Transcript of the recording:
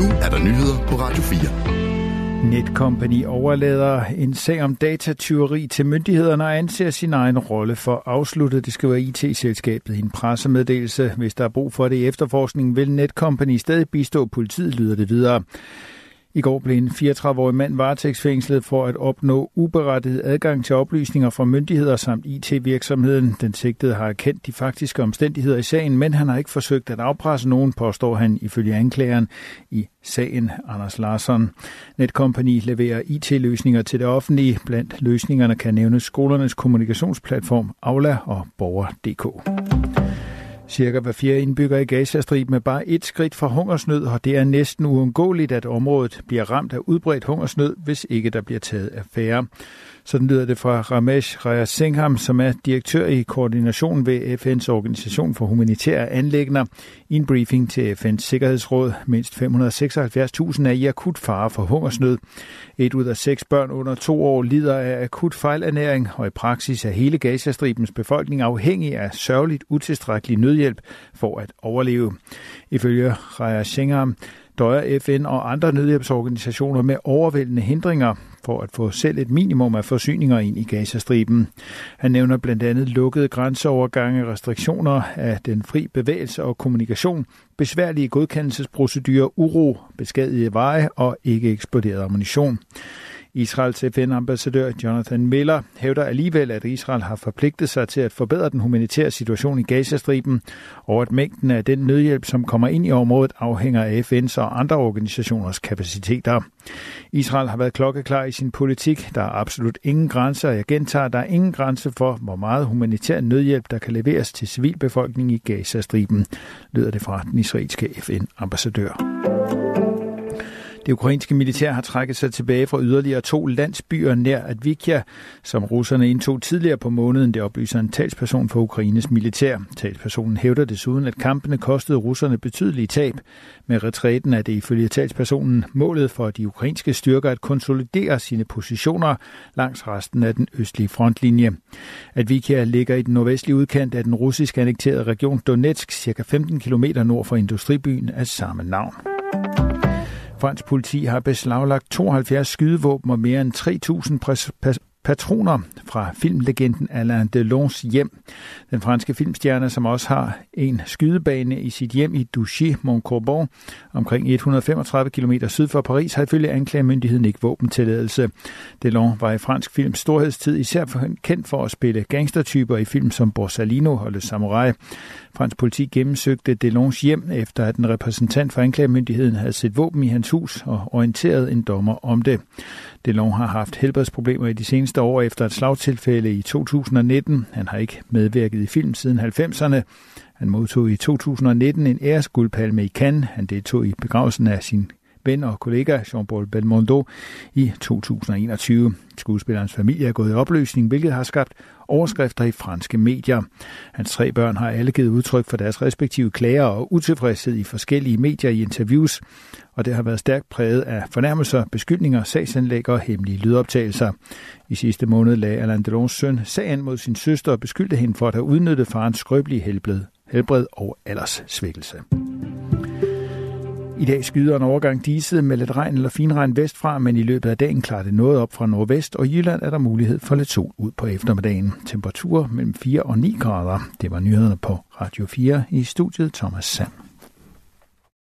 Nu er der nyheder på Radio 4. Netcompany overlader en sag om datatyveri til myndighederne og anser sin egen rolle for afsluttet. Det skriver IT-selskabet i en pressemeddelelse. Hvis der er brug for det i efterforskningen, vil Netcompany stadig bistå politiet, lyder det videre. I går blev en 34-årig mand varetægtsfængslet for at opnå uberettiget adgang til oplysninger fra myndigheder samt IT-virksomheden. Den sigtede har erkendt de faktiske omstændigheder i sagen, men han har ikke forsøgt at afpresse nogen, påstår han ifølge anklageren i sagen Anders Larsson. Netcompany leverer IT-løsninger til det offentlige. Blandt løsningerne kan nævnes skolernes kommunikationsplatform Aula og Borger.dk. Cirka hver fjerde indbygger i Gazastriben med bare et skridt fra hungersnød, og det er næsten uundgåeligt, at området bliver ramt af udbredt hungersnød, hvis ikke der bliver taget affære. Sådan lyder det fra Ramesh Raya Singham, som er direktør i koordination ved FN's Organisation for Humanitære Anlægner, i en briefing til FN's Sikkerhedsråd. Mindst 576.000 er i akut fare for hungersnød. Et ud af seks børn under to år lider af akut fejlernæring, og i praksis er hele Gazastribens befolkning afhængig af sørgeligt utilstrækkelig nødhjælp for at overleve. Ifølge Raya Singham døjer FN og andre nødhjælpsorganisationer med overvældende hindringer for at få selv et minimum af forsyninger ind i Gazastriben. Han nævner blandt andet lukkede grænseovergange, restriktioner af den fri bevægelse og kommunikation, besværlige godkendelsesprocedurer, uro, beskadigede veje og ikke eksploderet ammunition. Israels FN-ambassadør Jonathan Miller hævder alligevel, at Israel har forpligtet sig til at forbedre den humanitære situation i Gazastriben, og at mængden af den nødhjælp, som kommer ind i området, afhænger af FN's og andre organisationers kapaciteter. Israel har været klokkeklar i sin politik. Der er absolut ingen grænser. Jeg gentager, der er ingen grænse for, hvor meget humanitær nødhjælp, der kan leveres til civilbefolkningen i Gazastriben, lyder det fra den israelske FN-ambassadør. Det ukrainske militær har trækket sig tilbage fra yderligere to landsbyer nær Advikia, som russerne indtog tidligere på måneden, det oplyser en talsperson for Ukraines militær. Talspersonen hævder desuden, at kampene kostede russerne betydelige tab. Med retræten er det ifølge talspersonen målet for de ukrainske styrker at konsolidere sine positioner langs resten af den østlige frontlinje. Advikia ligger i den nordvestlige udkant af den russisk annekterede region Donetsk, cirka 15 km nord for industribyen af samme navn. Fransk politi har beslaglagt 72 skydevåben og mere end 3.000 patroner fra filmlegenden Alain Delons hjem. Den franske filmstjerne, som også har en skydebane i sit hjem i douchy montcourbon omkring 135 km syd for Paris, har ifølge anklagemyndigheden ikke våbentilladelse. Delon var i fransk films storhedstid især kendt for at spille gangstertyper i film som Borsalino og Le Samurai. Fransk politi gennemsøgte Delons hjem, efter at en repræsentant for anklagemyndigheden havde set våben i hans hus og orienteret en dommer om det. Delon har haft helbredsproblemer i de seneste år efter et slagtilfælde i 2019. Han har ikke medvirket i film siden 90'erne. Han modtog i 2019 en æresguldpalme i Cannes. Han deltog i begravelsen af sin ven og kollega Jean-Paul Belmondo i 2021. Skuespillerens familie er gået i opløsning, hvilket har skabt overskrifter i franske medier. Hans tre børn har alle givet udtryk for deres respektive klager og utilfredshed i forskellige medier i interviews, og det har været stærkt præget af fornærmelser, beskyldninger, sagsanlæg og hemmelige lydoptagelser. I sidste måned lagde Alain Delons søn sagen mod sin søster og beskyldte hende for at have udnyttet farens skrøbelige helbred, helbred og alderssvækkelse. I dag skyder en overgang diset med lidt regn eller finregn vestfra, men i løbet af dagen klarer det noget op fra nordvest, og i Jylland er der mulighed for lidt sol ud på eftermiddagen. Temperaturer mellem 4 og 9 grader. Det var nyhederne på Radio 4 i studiet Thomas Sand.